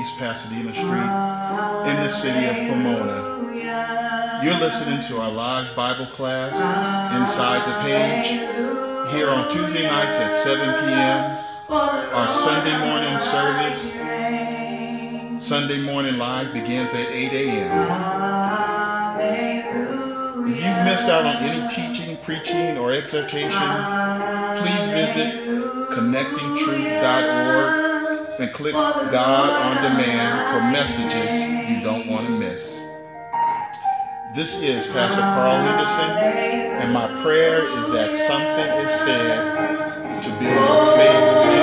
East Pasadena Street in the city of Pomona. You're listening to our live Bible class, Inside the Page, here on Tuesday nights at 7 p.m. Our Sunday morning service, Sunday morning live, begins at 8 a.m. If you've missed out on any teaching, preaching, or exhortation, please visit connectingtruth.org and click God on Demand for messages you don't want to miss. This is Pastor Carl Henderson, and my prayer is that something is said to build your faith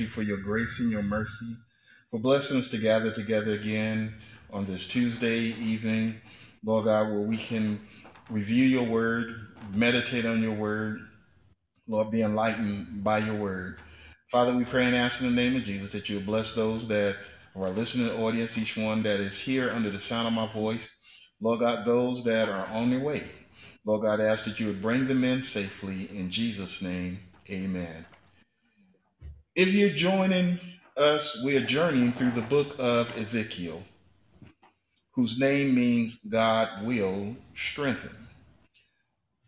you for your grace and your mercy, for blessing us to gather together again on this Tuesday evening, Lord God, where we can review your word, meditate on your word, Lord, be enlightened by your word. Father, we pray and ask in the name of Jesus that you bless those that are listening audience, each one that is here under the sound of my voice. Lord God, those that are on their way. Lord God, I ask that you would bring them in safely. In Jesus' name, amen. If you're joining us, we are journeying through the book of Ezekiel, whose name means God will strengthen.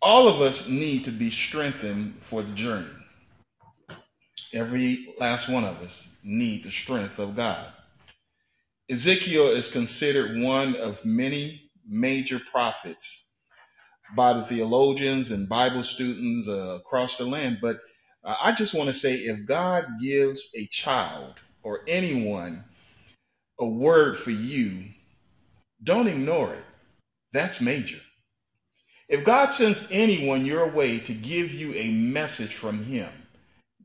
All of us need to be strengthened for the journey. Every last one of us need the strength of God. Ezekiel is considered one of many major prophets by the theologians and Bible students uh, across the land. But I just want to say if God gives a child or anyone a word for you, don't ignore it. That's major. If God sends anyone your way to give you a message from Him,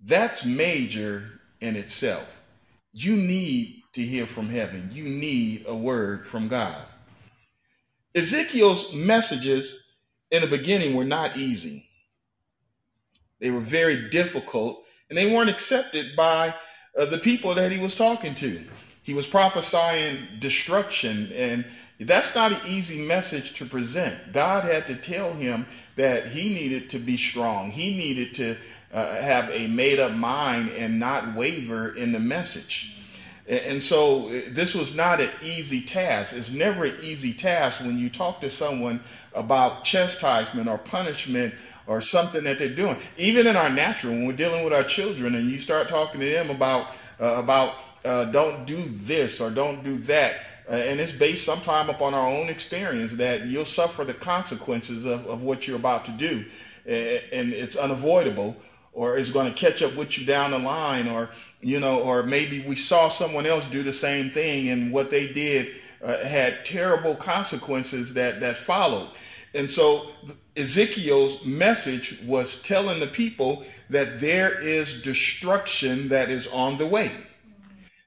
that's major in itself. You need to hear from heaven, you need a word from God. Ezekiel's messages in the beginning were not easy. They were very difficult and they weren't accepted by uh, the people that he was talking to. He was prophesying destruction, and that's not an easy message to present. God had to tell him that he needed to be strong, he needed to uh, have a made up mind and not waver in the message. And so uh, this was not an easy task. It's never an easy task when you talk to someone about chastisement or punishment or something that they're doing. Even in our natural, when we're dealing with our children and you start talking to them about uh, about uh, don't do this or don't do that, uh, and it's based sometime upon our own experience that you'll suffer the consequences of, of what you're about to do, and it's unavoidable, or it's going to catch up with you down the line, or you know, or maybe we saw someone else do the same thing and what they did uh, had terrible consequences that that followed. And so Ezekiel's message was telling the people that there is destruction that is on the way.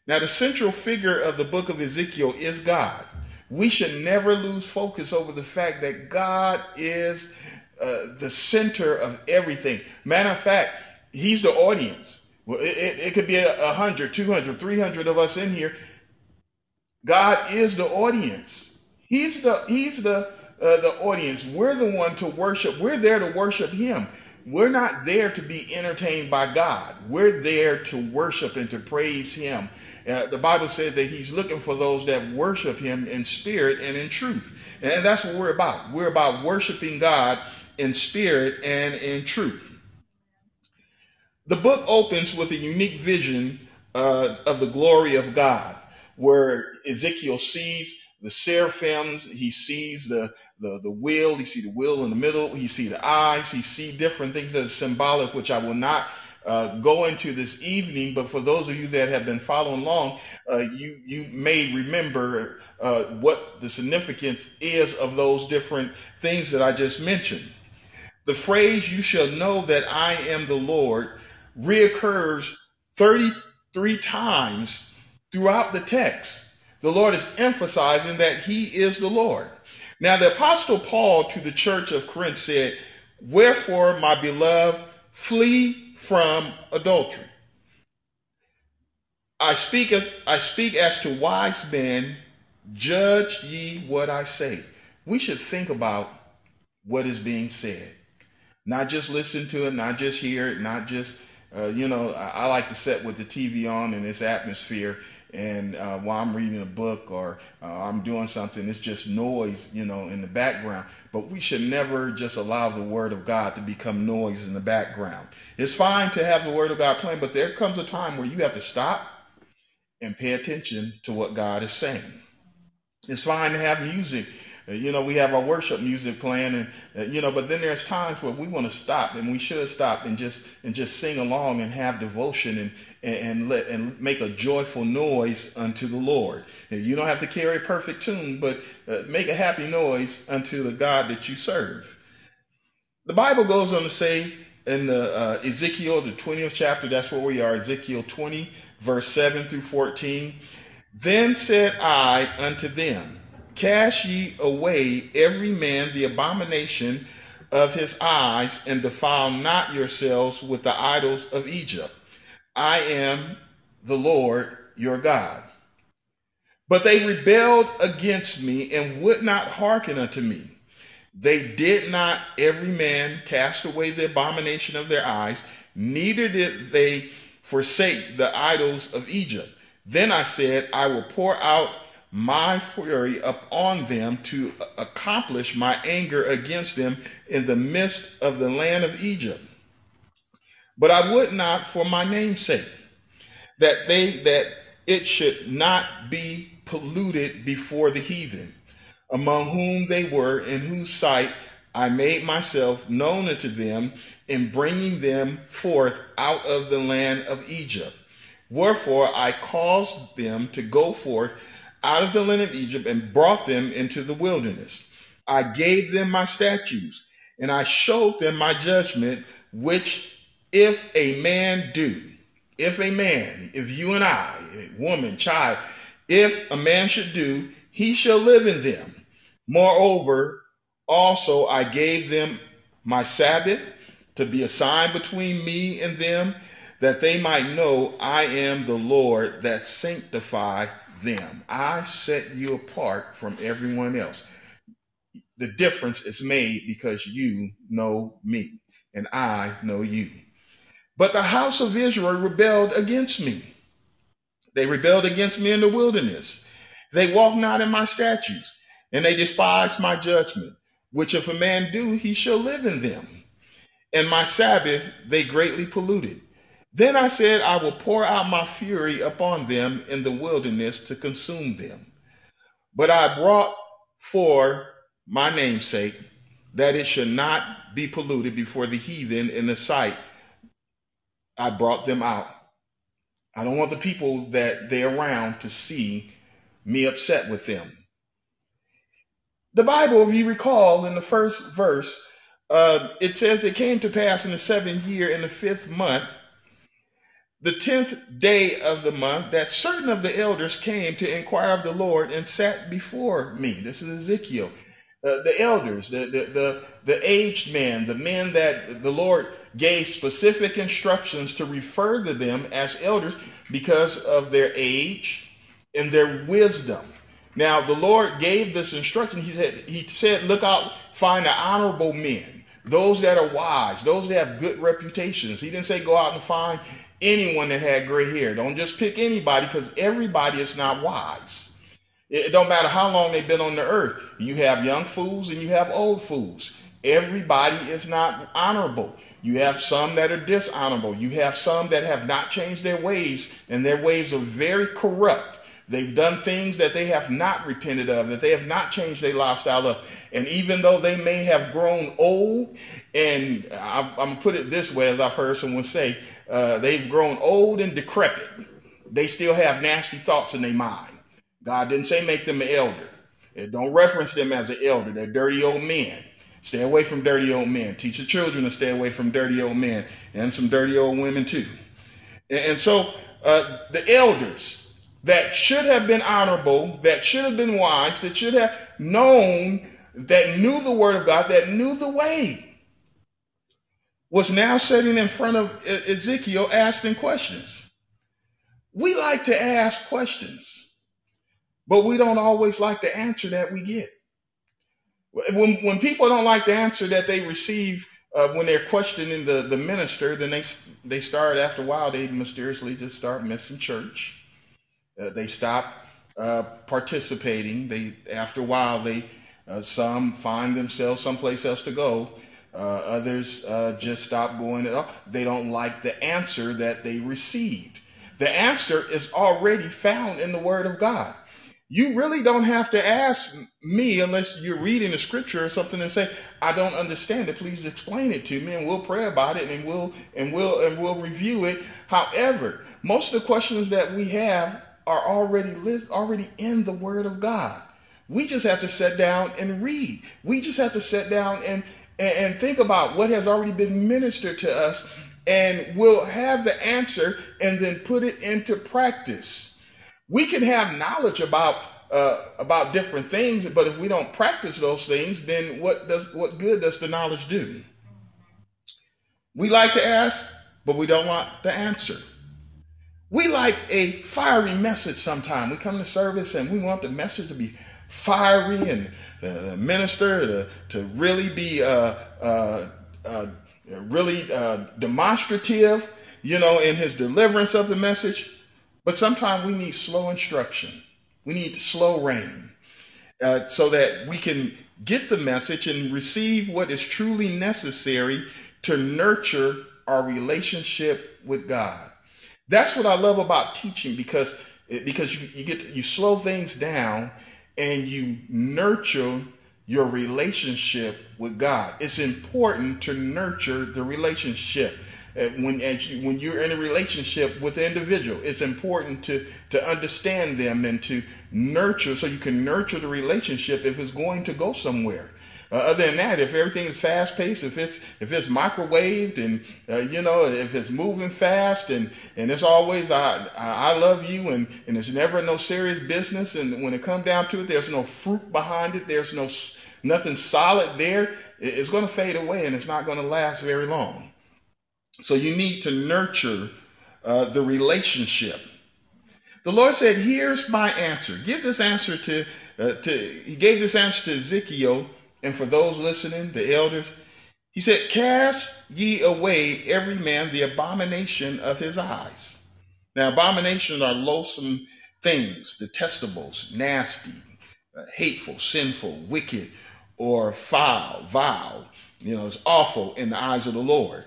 Now, the central figure of the book of Ezekiel is God. We should never lose focus over the fact that God is uh, the center of everything. Matter of fact, He's the audience. Well, it, it, it could be a 100, 200, 300 of us in here. God is the audience. He's the He's the uh, the audience. We're the one to worship. We're there to worship Him. We're not there to be entertained by God. We're there to worship and to praise Him. Uh, the Bible said that He's looking for those that worship Him in spirit and in truth. And that's what we're about. We're about worshiping God in spirit and in truth. The book opens with a unique vision uh, of the glory of God, where Ezekiel sees the seraphims, he sees the the, the wheel, he see the wheel in the middle, you see the eyes, you see different things that are symbolic, which I will not uh, go into this evening, but for those of you that have been following along, uh, you you may remember uh, what the significance is of those different things that I just mentioned. The phrase "You shall know that I am the Lord" reoccurs 33 times throughout the text. The Lord is emphasizing that He is the Lord. Now, the Apostle Paul to the church of Corinth said, Wherefore, my beloved, flee from adultery. I speak, I speak as to wise men, judge ye what I say. We should think about what is being said, not just listen to it, not just hear it, not just, uh, you know, I, I like to set with the TV on in this atmosphere and uh, while I'm reading a book or uh, I'm doing something, it's just noise, you know, in the background. But we should never just allow the Word of God to become noise in the background. It's fine to have the Word of God playing, but there comes a time where you have to stop and pay attention to what God is saying. It's fine to have music you know, we have our worship music playing, and uh, you know, but then there's times where we want to stop, and we should stop and just and just sing along and have devotion and and, let and make a joyful noise unto the Lord. And you don't have to carry a perfect tune, but uh, make a happy noise unto the God that you serve. The Bible goes on to say in the uh, Ezekiel, the 20th chapter, that's where we are, Ezekiel 20, verse 7 through 14. Then said I unto them. Cast ye away every man the abomination of his eyes, and defile not yourselves with the idols of Egypt. I am the Lord your God. But they rebelled against me and would not hearken unto me. They did not every man cast away the abomination of their eyes, neither did they forsake the idols of Egypt. Then I said, I will pour out my fury upon them to accomplish my anger against them in the midst of the land of Egypt. But I would not for my name's sake that they that it should not be polluted before the heathen, among whom they were, in whose sight I made myself known unto them in bringing them forth out of the land of Egypt. Wherefore I caused them to go forth out of the land of Egypt and brought them into the wilderness. I gave them my statutes and I showed them my judgment, which if a man do, if a man, if you and I, woman, child, if a man should do, he shall live in them. Moreover, also I gave them my Sabbath to be a sign between me and them, that they might know I am the Lord that sanctify them. I set you apart from everyone else. The difference is made because you know me and I know you. But the house of Israel rebelled against me. They rebelled against me in the wilderness. They walked not in my statutes, and they despised my judgment, which if a man do, he shall live in them. And my Sabbath they greatly polluted. Then I said, I will pour out my fury upon them in the wilderness to consume them. But I brought for my namesake that it should not be polluted before the heathen in the sight. I brought them out. I don't want the people that they're around to see me upset with them. The Bible, if you recall, in the first verse, uh, it says it came to pass in the seventh year in the fifth month the tenth day of the month, that certain of the elders came to inquire of the Lord and sat before me. This is Ezekiel. Uh, the elders, the, the, the, the aged men, the men that the Lord gave specific instructions to refer to them as elders because of their age and their wisdom. Now, the Lord gave this instruction. He said, He said, Look out, find the honorable men, those that are wise, those that have good reputations. He didn't say go out and find anyone that had gray hair. Don't just pick anybody because everybody is not wise. It don't matter how long they've been on the earth. You have young fools and you have old fools. Everybody is not honorable. You have some that are dishonorable. You have some that have not changed their ways, and their ways are very corrupt. They've done things that they have not repented of, that they have not changed their lifestyle of. And even though they may have grown old, and I'm, I'm going to put it this way, as I've heard someone say, uh, they've grown old and decrepit, they still have nasty thoughts in their mind. God didn't say make them an elder. It don't reference them as an elder. They're dirty old men. Stay away from dirty old men. Teach your children to stay away from dirty old men and some dirty old women too. And so uh, the elders, that should have been honorable, that should have been wise, that should have known, that knew the word of God, that knew the way, was now sitting in front of Ezekiel asking questions. We like to ask questions, but we don't always like the answer that we get. When, when people don't like the answer that they receive uh, when they're questioning the, the minister, then they, they start, after a while, they mysteriously just start missing church uh, they stop uh, participating. They, after a while, they uh, some find themselves someplace else to go. Uh, others uh, just stop going at all. They don't like the answer that they received. The answer is already found in the Word of God. You really don't have to ask me unless you're reading the scripture or something and say, "I don't understand it. Please explain it to me," and we'll pray about it and we'll and we'll and we'll review it. However, most of the questions that we have are already list, already in the Word of God. We just have to sit down and read. We just have to sit down and, and think about what has already been ministered to us, and we'll have the answer and then put it into practice. We can have knowledge about uh, about different things, but if we don't practice those things, then what does what good does the knowledge do? We like to ask, but we don't want the answer. We like a fiery message sometimes. We come to service and we want the message to be fiery and the minister to, to really be uh, uh, uh, really uh, demonstrative, you know, in his deliverance of the message. But sometimes we need slow instruction. We need slow rain uh, so that we can get the message and receive what is truly necessary to nurture our relationship with God. That's what I love about teaching because because you, you get to, you slow things down and you nurture your relationship with God. It's important to nurture the relationship. Uh, when you, when you're in a relationship with an individual, it's important to to understand them and to nurture so you can nurture the relationship if it's going to go somewhere. Uh, other than that, if everything is fast paced, if it's if it's microwaved and uh, you know if it's moving fast and and it's always I I love you and and it's never no serious business and when it comes down to it, there's no fruit behind it. There's no nothing solid there. It's going to fade away and it's not going to last very long. So you need to nurture uh, the relationship. The Lord said, "Here's my answer. Give this answer to uh, to." He gave this answer to Ezekiel and for those listening, the elders, he said, Cast ye away every man the abomination of his eyes. Now, abominations are loathsome things, detestables, nasty, uh, hateful, sinful, wicked, or foul, vile. You know, it's awful in the eyes of the Lord.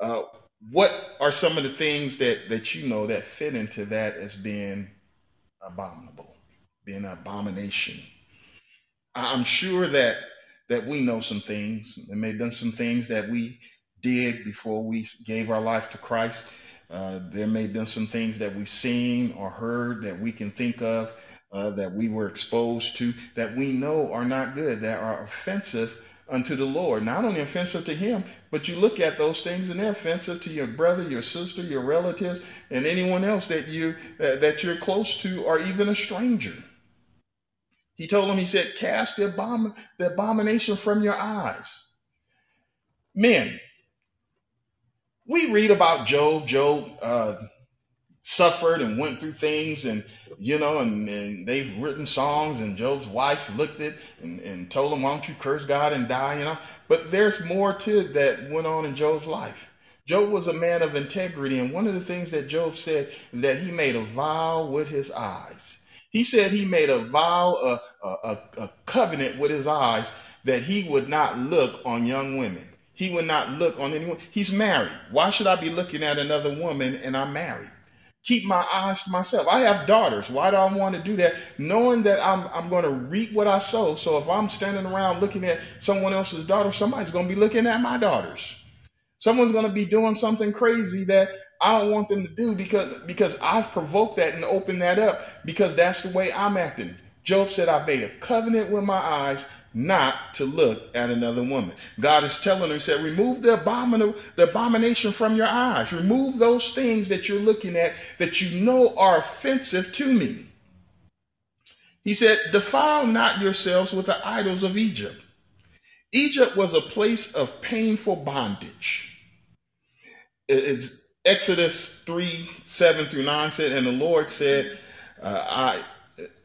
Uh, what are some of the things that that you know that fit into that as being abominable, being an abomination? I'm sure that that we know some things. There may have been some things that we did before we gave our life to Christ. Uh, there may have been some things that we've seen or heard that we can think of uh, that we were exposed to that we know are not good, that are offensive unto the Lord. Not only offensive to Him, but you look at those things and they're offensive to your brother, your sister, your relatives, and anyone else that you uh, that you're close to, or even a stranger. He told them, He said, "Cast the, the abomination from your eyes." Men, we read about Job. Job. Uh, suffered and went through things and you know and, and they've written songs and job's wife looked at and, and told him why don't you curse god and die you know but there's more to it that went on in job's life job was a man of integrity and one of the things that job said is that he made a vow with his eyes he said he made a vow a, a, a covenant with his eyes that he would not look on young women he would not look on anyone he's married why should i be looking at another woman and i'm married keep my eyes to myself. I have daughters. Why do I want to do that? Knowing that I'm I'm going to reap what I sow. So if I'm standing around looking at someone else's daughter, somebody's going to be looking at my daughters. Someone's going to be doing something crazy that I don't want them to do because because I've provoked that and opened that up because that's the way I'm acting. Job said, I've made a covenant with my eyes not to look at another woman. God is telling her, he said, remove the, abomin- the abomination from your eyes. Remove those things that you're looking at that you know are offensive to me. He said, defile not yourselves with the idols of Egypt. Egypt was a place of painful bondage. It's Exodus 3 7 through 9 said, And the Lord said, uh, I,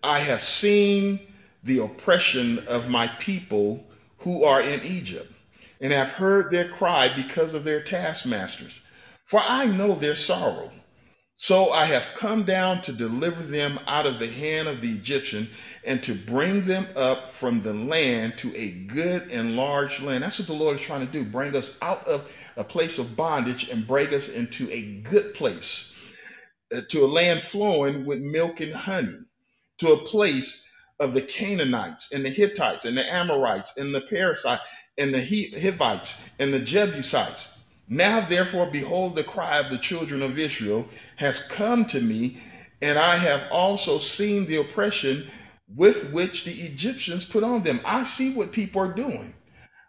I have seen the oppression of my people who are in Egypt, and have heard their cry because of their taskmasters. For I know their sorrow. So I have come down to deliver them out of the hand of the Egyptian and to bring them up from the land to a good and large land. That's what the Lord is trying to do bring us out of a place of bondage and bring us into a good place, uh, to a land flowing with milk and honey, to a place of the Canaanites and the Hittites and the Amorites and the Perizzites and the Hivites and the Jebusites. Now, therefore, behold, the cry of the children of Israel has come to me, and I have also seen the oppression with which the Egyptians put on them. I see what people are doing.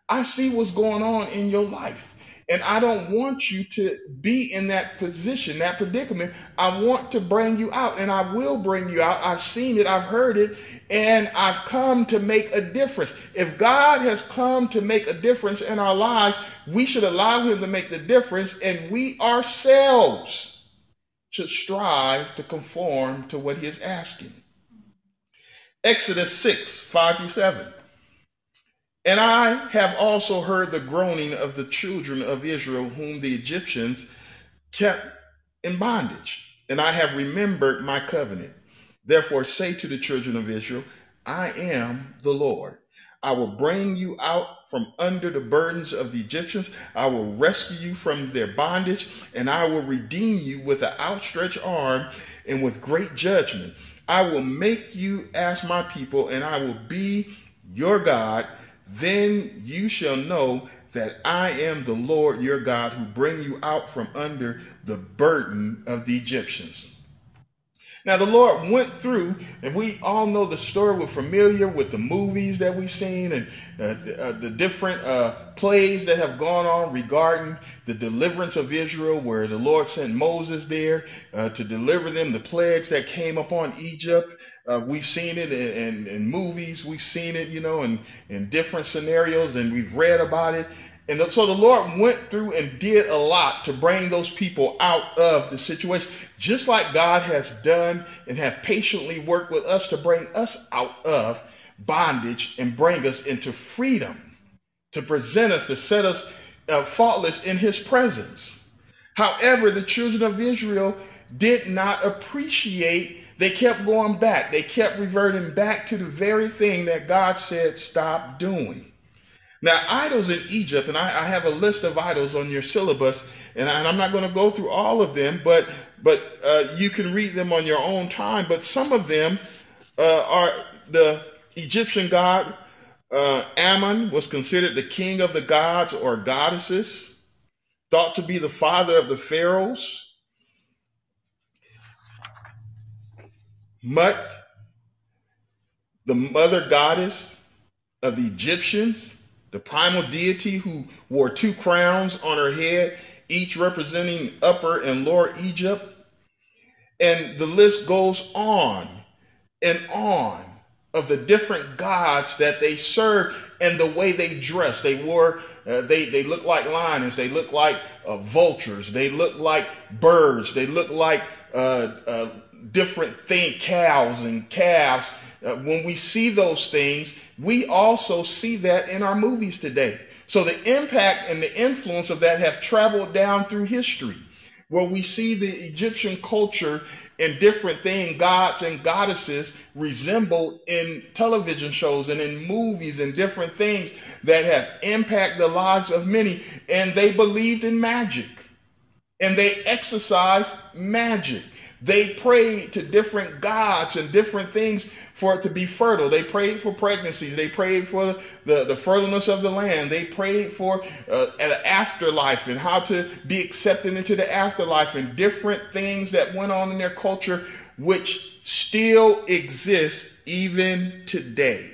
I see what's going on in your life. And I don't want you to be in that position, that predicament. I want to bring you out, and I will bring you out. I've seen it, I've heard it, and I've come to make a difference. If God has come to make a difference in our lives, we should allow Him to make the difference, and we ourselves should strive to conform to what He is asking. Exodus 6 5 through 7. And I have also heard the groaning of the children of Israel, whom the Egyptians kept in bondage. And I have remembered my covenant. Therefore, say to the children of Israel, I am the Lord. I will bring you out from under the burdens of the Egyptians. I will rescue you from their bondage, and I will redeem you with an outstretched arm and with great judgment. I will make you as my people, and I will be your God then you shall know that I am the Lord your God who bring you out from under the burden of the Egyptians. Now, the Lord went through, and we all know the story. We're familiar with the movies that we've seen and uh, the, uh, the, different uh, plays that have gone on regarding the deliverance of Israel, where the Lord sent Moses there uh, to deliver them, the plagues that came upon Egypt. Uh, we've seen it in, in, in, movies, we've seen it, you know, in, in different scenarios, and we've read about it. And so the Lord went through and did a lot to bring those people out of the situation, just like God has done and have patiently worked with us to bring us out of bondage and bring us into freedom, to present us, to set us uh, faultless in his presence. However, the children of Israel did not appreciate, they kept going back. They kept reverting back to the very thing that God said, stop doing. Now, idols in Egypt, and I, I have a list of idols on your syllabus, and, I, am not going to go through all of them, but but uh, you can read them on your own time. But some of them uh, are the Egyptian god uh, Ammon was considered the king of the gods or goddesses, thought to be the father of the pharaohs. Mut the mother goddess of the Egyptians, the primal deity who wore two crowns on her head, each representing Upper and Lower Egypt. And the list goes on and on of the different gods that they served and the way they dressed. They wore, uh, they they look like lions. They look like uh, vultures. They look like birds. They look like uh, uh different thing, cows and calves. Uh, when we see those things, we also see that in our movies today. So the impact and the influence of that have traveled down through history where we see the Egyptian culture and different things, gods and goddesses resembled in television shows and in movies and different things that have impacted the lives of many. And they believed in magic and they exercised magic. They prayed to different gods and different things for it to be fertile. They prayed for pregnancies. They prayed for the, the fertileness of the land. They prayed for uh, an afterlife and how to be accepted into the afterlife and different things that went on in their culture, which still exists even today.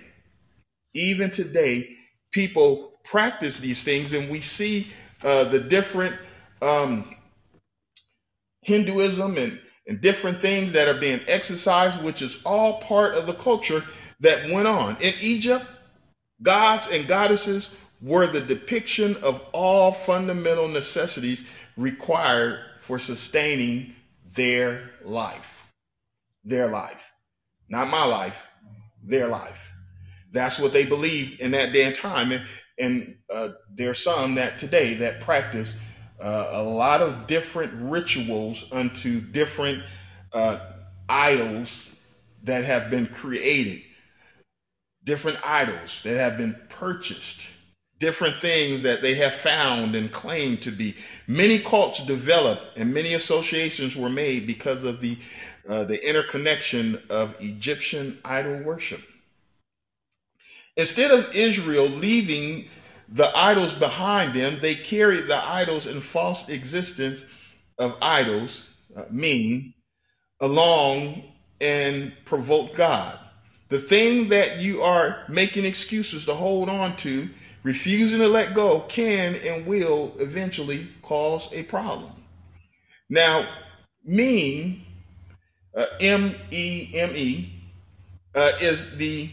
Even today, people practice these things, and we see uh, the different um, Hinduism and and different things that are being exercised, which is all part of the culture that went on. In Egypt, gods and goddesses were the depiction of all fundamental necessities required for sustaining their life. Their life. Not my life, their life. That's what they believed in that day and time. And, and uh, there's some that today that practice uh, a lot of different rituals unto different uh, idols that have been created, different idols that have been purchased, different things that they have found and claimed to be. Many cults developed and many associations were made because of the uh, the interconnection of Egyptian idol worship. Instead of Israel leaving the idols behind them, they carried the idols and false existence of idols, uh, meme, along and provoke God. The thing that you are making excuses to hold on to, refusing to let go, can and will eventually cause a problem. Now, meme, uh, M E M E, uh, is the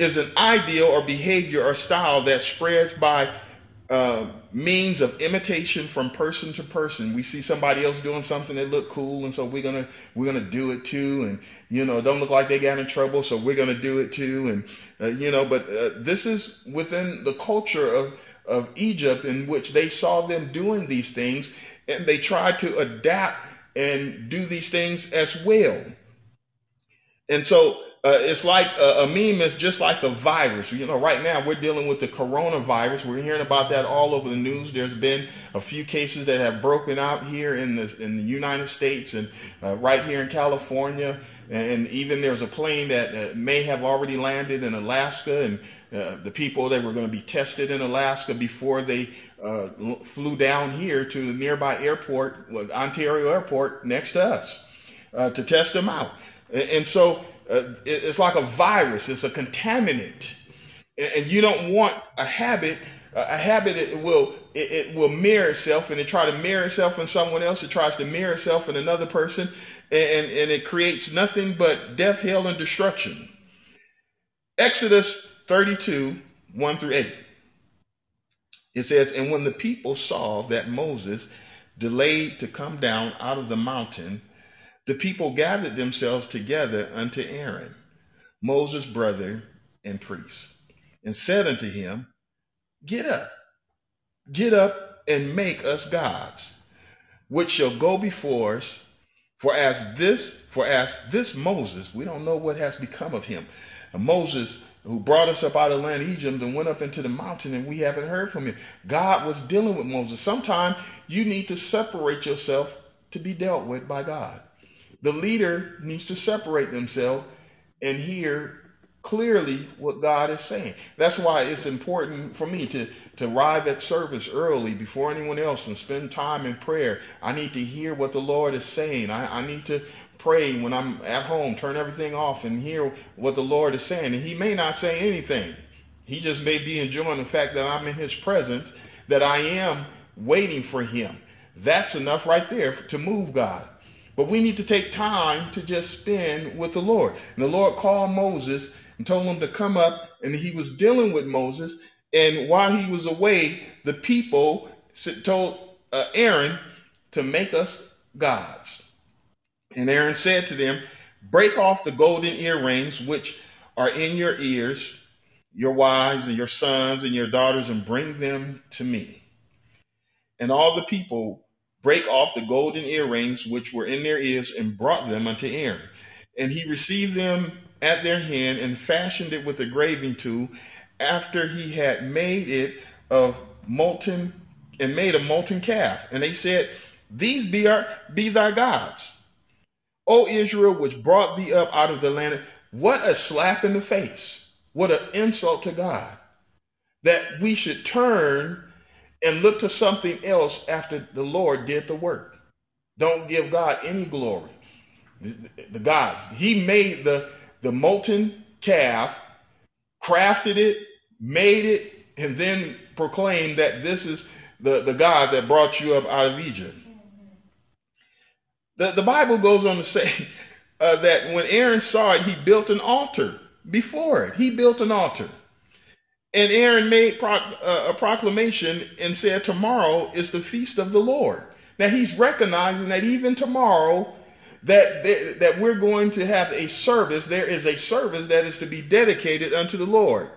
is an ideal or behavior or style that spreads by uh, means of imitation from person to person. We see somebody else doing something that look cool, and so we're gonna we're gonna do it too. And you know, don't look like they got in trouble, so we're gonna do it too. And uh, you know, but uh, this is within the culture of of Egypt, in which they saw them doing these things, and they tried to adapt and do these things as well. And so uh, it's like a, a, meme is just like a virus. You know, right now we're dealing with the coronavirus. We're hearing about that all over the news. There's been a few cases that have broken out here in the in the United States and uh, right here in California. And even there's a plane that uh, may have already landed in Alaska, and uh, the people that were going to be tested in Alaska before they uh, flew down here to the nearby airport, Ontario Airport, next to us, uh, to test them out. And so uh, it's like a virus, it's a contaminant. And you don't want a habit. A habit it will it, it will mirror itself, and it try to mirror itself in someone else. It tries to mirror itself in another person, and, and it creates nothing but death, hell, and destruction. Exodus 32, 1 through 8. It says, And when the people saw that Moses delayed to come down out of the mountain, the people gathered themselves together unto Aaron, Moses' brother and priest, and said unto him, Get up, get up and make us gods, which shall go before us. For as this, for as this Moses, we don't know what has become of him. Moses, who brought us up out of land of Egypt and went up into the mountain, and we haven't heard from him. God was dealing with Moses. Sometimes you need to separate yourself to be dealt with by God the leader needs to separate themselves and hear clearly what God is saying. That's why it's important for me to, to arrive at service early before anyone else and spend time in prayer. I need to hear what the Lord is saying. I, I need to pray when I'm at home, turn everything off and hear what the Lord is saying. And he may not say anything. He just may be enjoying the fact that I'm in his presence, that I am waiting for him. That's enough right there to move God. But we need to take time to just spend with the Lord. And the Lord called Moses and told him to come up, and he was dealing with Moses. And while he was away, the people told uh, Aaron to make us gods. And Aaron said to them, Break off the golden earrings which are in your ears, your wives and your sons and your daughters, and bring them to me. And all the people break off the golden earrings which were in their ears and brought them unto Aaron. And he received them at their hand and fashioned it with a graving tool after he had made it of molten and made a molten calf. And they said, These be our be thy gods. O Israel, which brought thee up out of the land. What a slap in the face. What an insult to God. That we should turn and look to something else after the Lord did the work. Don't give God any glory. The, the, gods. He made the, the molten calf, crafted it, made it, and then proclaimed that this is the, the God that brought you up out of Egypt. The, the Bible goes on to say uh, that when Aaron saw it, he built an altar before it. He built an altar. And Aaron made pro- uh, a proclamation and said, Tomorrow is the feast of the Lord. Now he's recognizing that even tomorrow, that, that we're going to have a service. There is a service that is to be dedicated unto the Lord.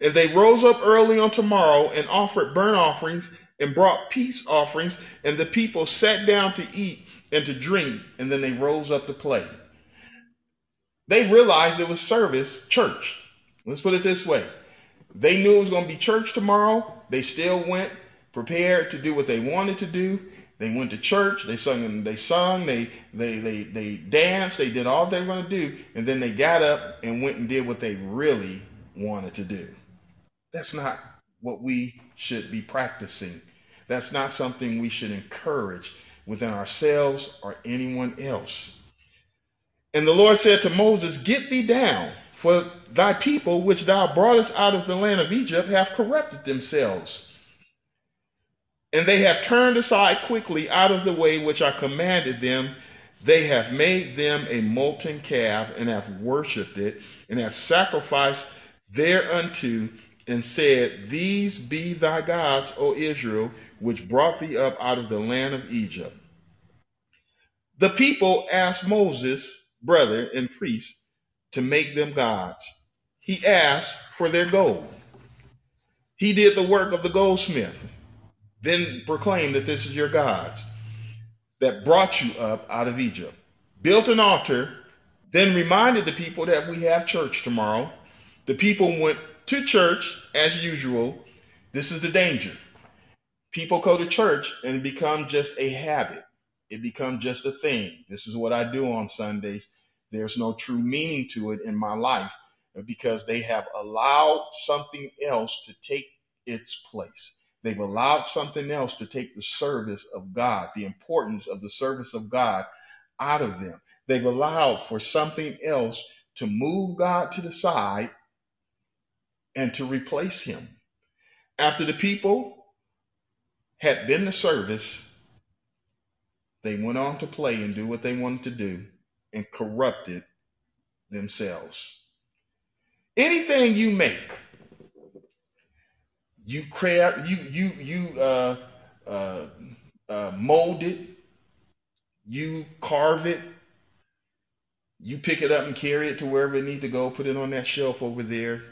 If they rose up early on tomorrow and offered burnt offerings and brought peace offerings, and the people sat down to eat and to drink, and then they rose up to play. They realized it was service, church. Let's put it this way they knew it was going to be church tomorrow. They still went prepared to do what they wanted to do. They went to church. They sung. They sung. They they they they danced. They did all they were going to do, and then they got up and went and did what they really wanted to do. That's not what we should be practicing. That's not something we should encourage within ourselves or anyone else. And the Lord said to Moses, Get thee down, for thy people, which thou broughtest out of the land of Egypt, have corrupted themselves. And they have turned aside quickly out of the way which I commanded them. They have made them a molten calf and have worshipped it and have sacrificed thereunto and said, These be thy gods, O Israel, which brought thee up out of the land of Egypt. The people asked Moses, brother and priest, to make them gods. He asked for their gold. He did the work of the goldsmith, then proclaimed that this is your gods that brought you up out of Egypt. Built an altar, then reminded the people that we have church tomorrow. The people went to church as usual. This is the danger. People go to church and it becomes just a habit. It becomes just a thing. This is what I do on Sundays. There's no true meaning to it in my life because they have allowed something else to take its place. They've allowed something else to take the service of God, the importance of the service of God out of them. They've allowed for something else to move God to the side and to replace him. After the people had been to service, they went on to play and do what they wanted to do and corrupted themselves. Anything you make, you create, you you you uh, uh, uh, mold it, you carve it, you pick it up and carry it to wherever it need to go, put it on that shelf over there.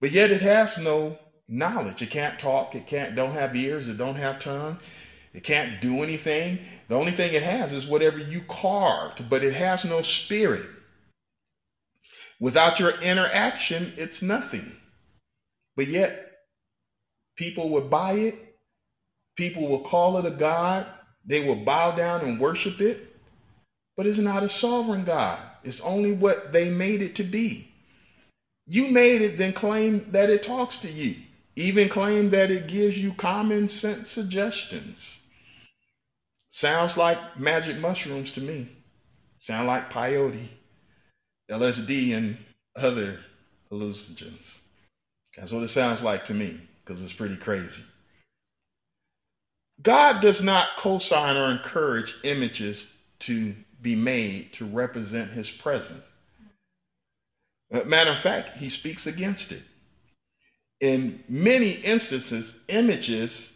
But yet it has no knowledge. It can't talk. It can't don't have ears. It don't have tongue. It can't do anything. The only thing it has is whatever you carved, but it has no spirit. Without your interaction, it's nothing. But yet, people will buy it. People will call it a God. They will bow down and worship it. But it's not a sovereign God. It's only what they made it to be. You made it, then claim that it talks to you. Even claim that it gives you common sense suggestions. Sounds like magic mushrooms to me. Sound like peyote, LSD, and other hallucinogens. That's what it sounds like to me, because it's pretty crazy. God does not co sign or encourage images to be made to represent his presence. Uh, matter of fact, he speaks against it. In many instances, images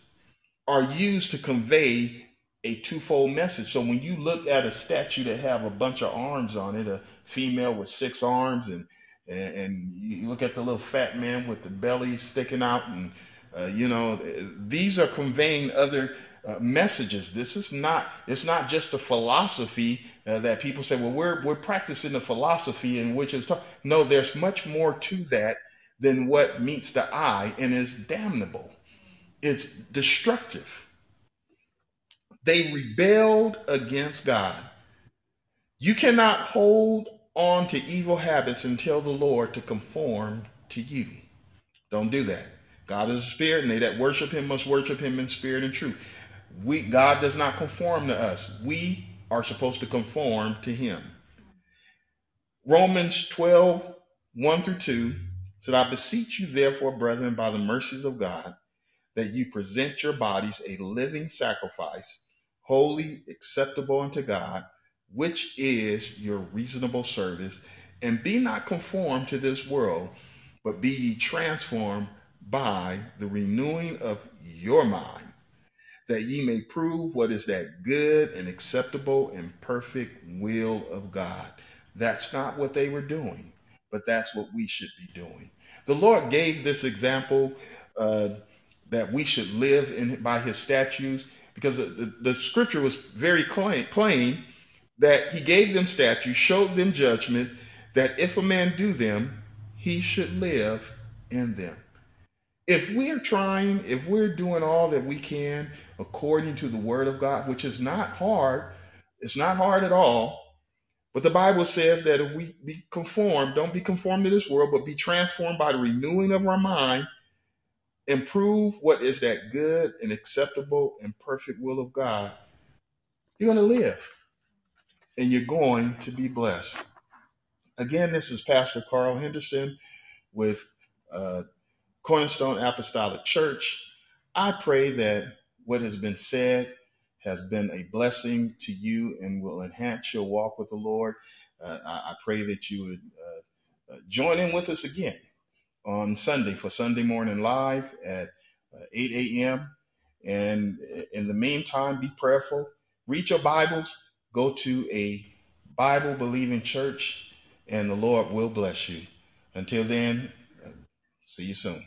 are used to convey a twofold message. So when you look at a statue that have a bunch of arms on it, a female with six arms, and and, and you look at the little fat man with the belly sticking out, and uh, you know these are conveying other uh, messages. This is not it's not just a philosophy uh, that people say. Well, we're we're practicing the philosophy in which is. No, there's much more to that than what meets the eye and is damnable. It's destructive. They rebelled against God. You cannot hold on to evil habits and tell the Lord to conform to you. Don't do that. God is a spirit, and they that worship him must worship him in spirit and truth. We God does not conform to us. We are supposed to conform to him. Romans 12, 1 through 2 said, I beseech you, therefore, brethren, by the mercies of God, that you present your bodies a living sacrifice, holy, acceptable unto God, which is your reasonable service. And be not conformed to this world, but be ye transformed by the renewing of your mind that ye may prove what is that good and acceptable and perfect will of God. That's not what they were doing, but that's what we should be doing. The Lord gave this example uh, that we should live in by his statutes because the, the, the scripture was very plain, plain that he gave them statutes, showed them judgment, that if a man do them, he should live in them if we're trying, if we're doing all that we can according to the word of God, which is not hard, it's not hard at all. But the Bible says that if we be conformed, don't be conformed to this world, but be transformed by the renewing of our mind, improve what is that good and acceptable and perfect will of God, you're going to live and you're going to be blessed. Again, this is Pastor Carl Henderson with uh, Cornerstone Apostolic Church. I pray that what has been said has been a blessing to you and will enhance your walk with the Lord. Uh, I, I, pray that you would uh, uh join in with us again on Sunday for Sunday Morning Live at uh, 8 a.m. And in the meantime, be prayerful. Read your Bibles. Go to a Bible believing church, and the Lord will bless you. Until then, uh, see you soon.